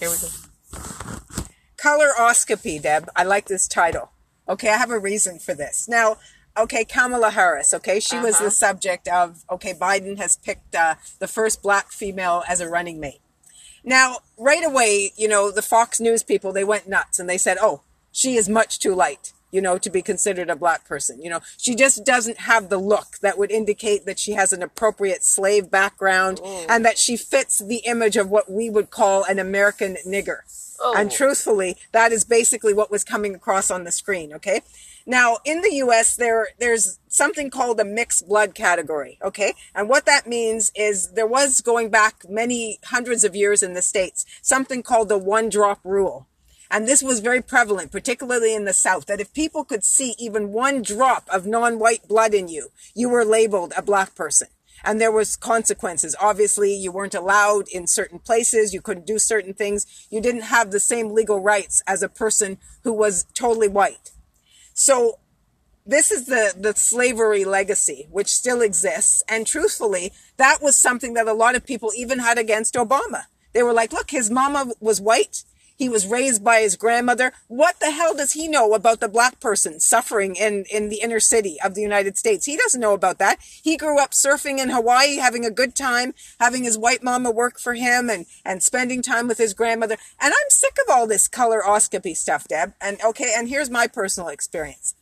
Here we go. Coloroscopy, Deb. I like this title. Okay, I have a reason for this. Now, okay, Kamala Harris, okay, she was Uh-huh. the subject of, okay, Biden has picked uh, the first black female as a running mate. Now, right away, you know, the Fox News people, they went nuts and they said, oh, she is much too light, you know, to be considered a black person. You know, she just doesn't have the look that would indicate that she has an appropriate slave background mm. and that she fits the image of what we would call an American nigger. Oh. And truthfully, that is basically what was coming across on the screen. Okay. Now, in the U.S., there there's something called a mixed blood category. Okay, and what that means is there was going back many hundreds of years in the states something called the one drop rule. And this was very prevalent, particularly in the South, that if people could see even one drop of non-white blood in you, you were labeled a black person. And there was consequences. Obviously, you weren't allowed in certain places. You couldn't do certain things. You didn't have the same legal rights as a person who was totally white. So this is the, the slavery legacy, which still exists. And truthfully, that was something that a lot of people even had against Obama. They were like, look, his mama was white. He was raised by his grandmother. What the hell does he know about the black person suffering in, in the inner city of the United States? He doesn't know about that. He grew up surfing in Hawaii, having a good time, having his white mama work for him and, and spending time with his grandmother. And I'm sick of all this coloroscopy stuff, Deb. And okay, and here's my personal experience.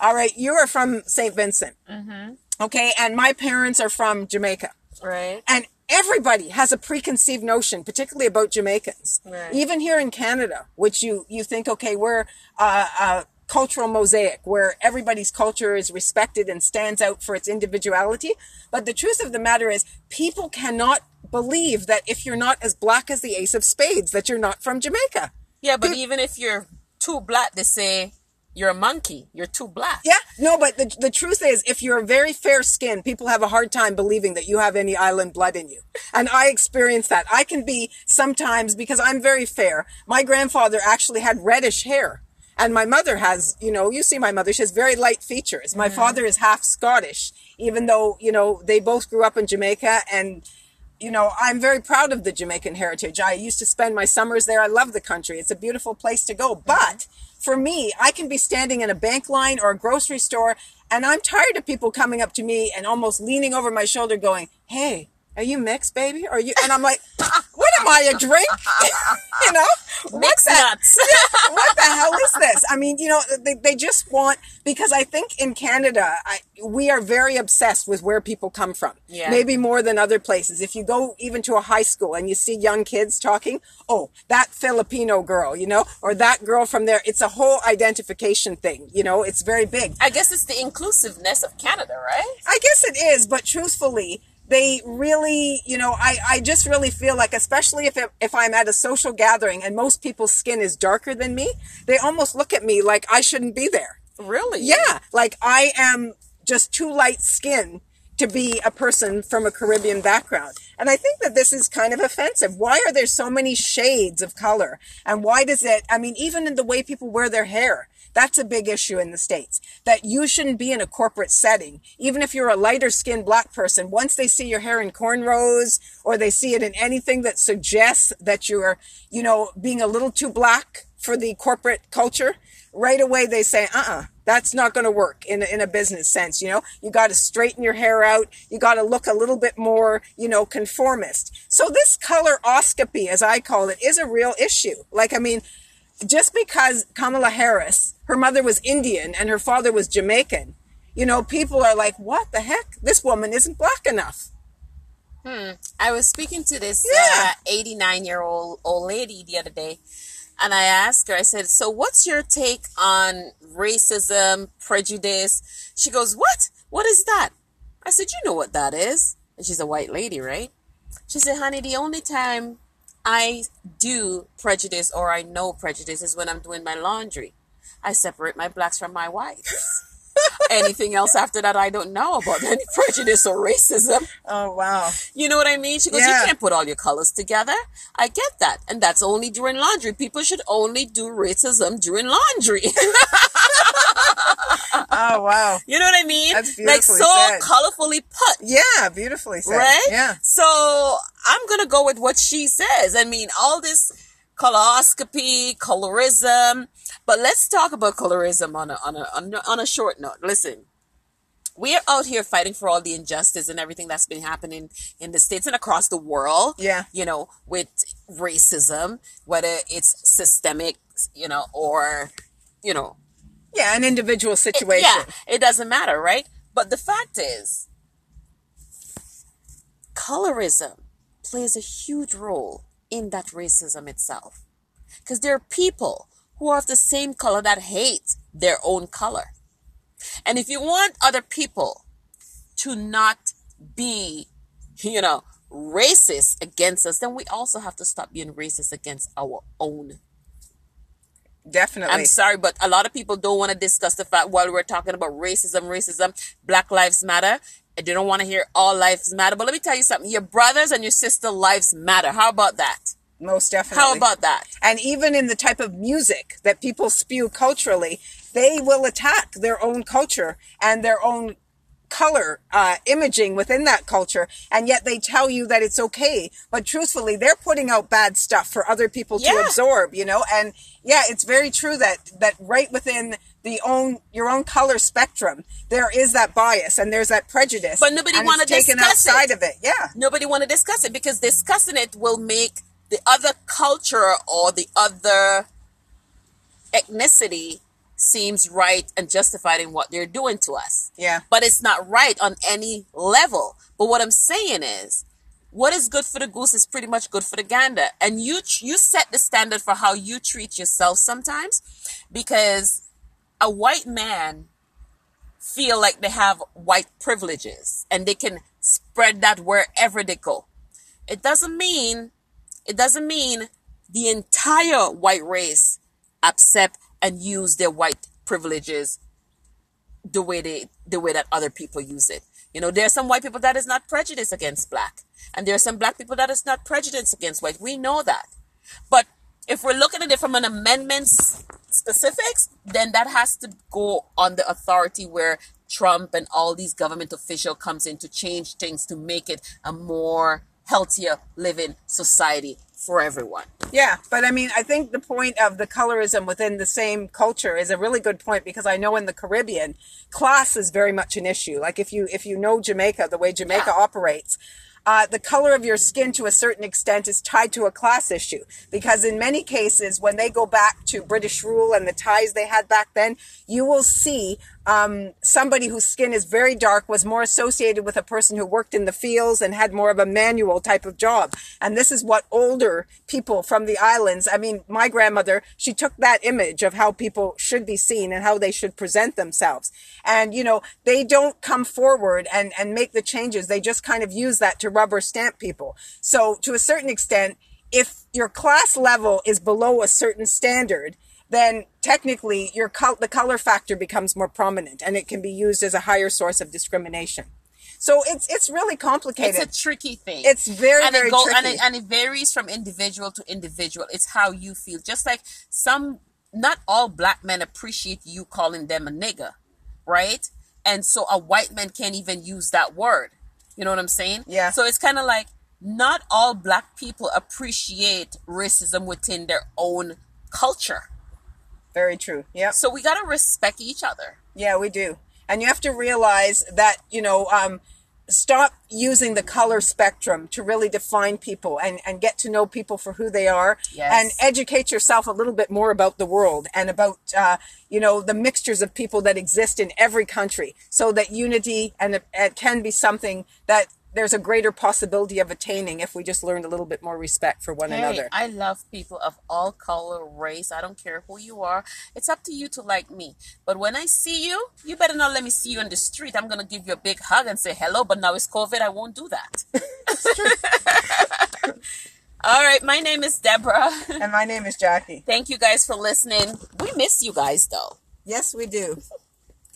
All right, you are from St. Vincent. Mm-hmm. Okay, and my parents are from Jamaica. Right. And everybody has a preconceived notion, particularly about Jamaicans. Right. Even here in Canada, which you, you think, okay, we're uh, a cultural mosaic where everybody's culture is respected and stands out for its individuality. But the truth of the matter is, people cannot believe that if you're not as black as the ace of spades, that you're not from Jamaica. Yeah, but even if you're too black, they say you're a monkey. You're too black. Yeah, no, but the, the truth is, if you're very fair skinned, people have a hard time believing that you have any island blood in you. And I experience that. I can be sometimes, because I'm very fair, my grandfather actually had reddish hair. And my mother has, you know, you see my mother, she has very light features. My father is half Scottish, even though, you know, they both grew up in Jamaica and you know, I'm very proud of the Jamaican heritage. I used to spend my summers there. I love the country. It's a beautiful place to go. Mm-hmm. But for me, I can be standing in a bank line or a grocery store and I'm tired of people coming up to me and almost leaning over my shoulder going, Hey, are you mixed, baby? Are you? And I'm like, what I, a drink? you know, what's that? nuts. what the hell is this? I mean, you know, they, they just want, because I think in Canada, I, we are very obsessed with where people come from. Yeah. Maybe more than other places. If you go even to a high school and you see young kids talking, oh, that Filipino girl, you know, or that girl from there, it's a whole identification thing, you know, it's very big. I guess it's the inclusiveness of Canada, right? I guess it is, but truthfully, they really, you know, I, I just really feel like, especially if, it, if I'm at a social gathering and most people's skin is darker than me, they almost look at me like I shouldn't be there. Really? Yeah, like I am just too light skinned to be a person from a Caribbean background. And I think that this is kind of offensive. Why are there so many shades of color? And why does it, I mean, even in the way people wear their hair, that's a big issue in the States. That you shouldn't be in a corporate setting. Even if you're a lighter skinned black person, once they see your hair in cornrows or they see it in anything that suggests that you're, you know, being a little too black for the corporate culture, right away they say, uh-uh, that's not going to work in a, in a business sense. You know, you got to straighten your hair out. You got to look a little bit more, you know, conformist. So this coloroscopy, as I call it, is a real issue. Like, I mean, just because Kamala Harris, her mother was Indian and her father was Jamaican, you know, people are like, what the heck? This woman isn't black enough. Hmm. I was speaking to this Yeah. 89 year old old lady the other day, and I asked her, I said, So, what's your take on racism, prejudice? She goes, What? What is that? I said, You know what that is. And she's a white lady, right? She said, Honey, the only time I do prejudice or I know prejudice is when I'm doing my laundry. I separate my blacks from my whites. Anything else after that, I don't know about any prejudice or racism. Oh, wow. You know what I mean? She goes, Yeah. You can't put all your colors together. I get that. And that's only during laundry. People should only do racism during laundry. Oh, wow. you know what I mean? That's like so said. colorfully put. Yeah, beautifully said. Right? Yeah. So I'm gonna go with what she says. I mean, all this coloroscopy, colorism. But let's talk about colorism on a, on a, on a, on a short note. Listen, we are out here fighting for all the injustice and everything that's been happening in the states and across the world. Yeah. You know, with racism, whether it's systemic, you know, or, you know, Yeah, an individual situation. yeah, it doesn't matter, right? But the fact is, colorism plays a huge role in that racism itself. Because there are people who are of the same color that hate their own color. And if you want other people to not be, you know, racist against us, then we also have to stop being racist against our own Definitely. I'm sorry, but a lot of people don't want to discuss the fact while we're talking about racism, racism, Black Lives Matter. They don't want to hear all lives matter. But let me tell you something. Your brothers and your sister lives matter. How about that? Most definitely. How about that? And even in the type of music that people spew culturally, they will attack their own culture and their own color uh, imaging within that culture and yet they tell you that it's okay. But truthfully they're putting out bad stuff for other people to absorb you know? And yeah it's very true that that right within the own your own color spectrum there is that bias and there's that prejudice. But nobody wanna discuss outside it. of it. Yeah. Nobody want to discuss it because discussing it will make the other culture or the other ethnicity seems right and justified in what they're doing to us. yeah but it's not right on any level. But what I'm saying is, what is good for the goose is pretty much good for the gander, and you you set the standard for how you treat yourself sometimes, because a white man feel like they have white privileges and they can spread that wherever they go. It doesn't mean it doesn't mean the entire white race accept and use their white privileges the way they the way that other people use it. You know, there are some white people that is not prejudiced against black, and there are some black people that is not prejudiced against white. We know that, but if we're looking at it from an amendment specifics, then that has to go on the authority where Trump and all these government official comes in to change things to make it a more healthier living society for everyone. Yeah, but I mean, I think the point of the colorism within the same culture is a really good point because I know in the Caribbean, class is very much an issue. Like if you if you know Jamaica, the way Jamaica Yeah. operates, uh, the color of your skin to a certain extent is tied to a class issue because in many cases, when they go back to British rule and the ties they had back then, you will see um, somebody whose skin is very dark was more associated with a person who worked in the fields and had more of a manual type of job. And this is what older people from the islands, I mean, my grandmother, she took that image of how people should be seen and how they should present themselves. And, you know, they don't come forward and, and make the changes. They just kind of use that to rubber stamp people. So to a certain extent, if your class level is below a certain standard, then technically your col- the color factor becomes more prominent and it can be used as a higher source of discrimination. So it's it's really complicated. It's a tricky thing. It's very, and very it go, tricky. And it, and it varies from individual to individual. It's how you feel. Just like some, not all black men appreciate you calling them a nigger, right? And so a white man can't even use that word. You know what I'm saying? Yeah. So it's kind of like not all black people appreciate racism within their own culture. Very true. Yeah. So we got to respect each other. Yeah, we do. And you have to realize that, you know, um, stop using the color spectrum to really define people and, and get to know people for who they are Yes. and educate yourself a little bit more about the world and about, uh, you know, the mixtures of people that exist in every country so that unity and it, it can be something that there's a greater possibility of attaining if we just learned a little bit more respect for one Hey, another. I love people of all color, race. I don't care who you are. It's up to you to like me. But when I see you, you better not let me see you in the street. I'm gonna give you a big hug and say hello. But now it's COVID. I won't do that. all right. My name is Deborah. and my name is Jackie. Thank you guys for listening. We miss you guys though. Yes, we do.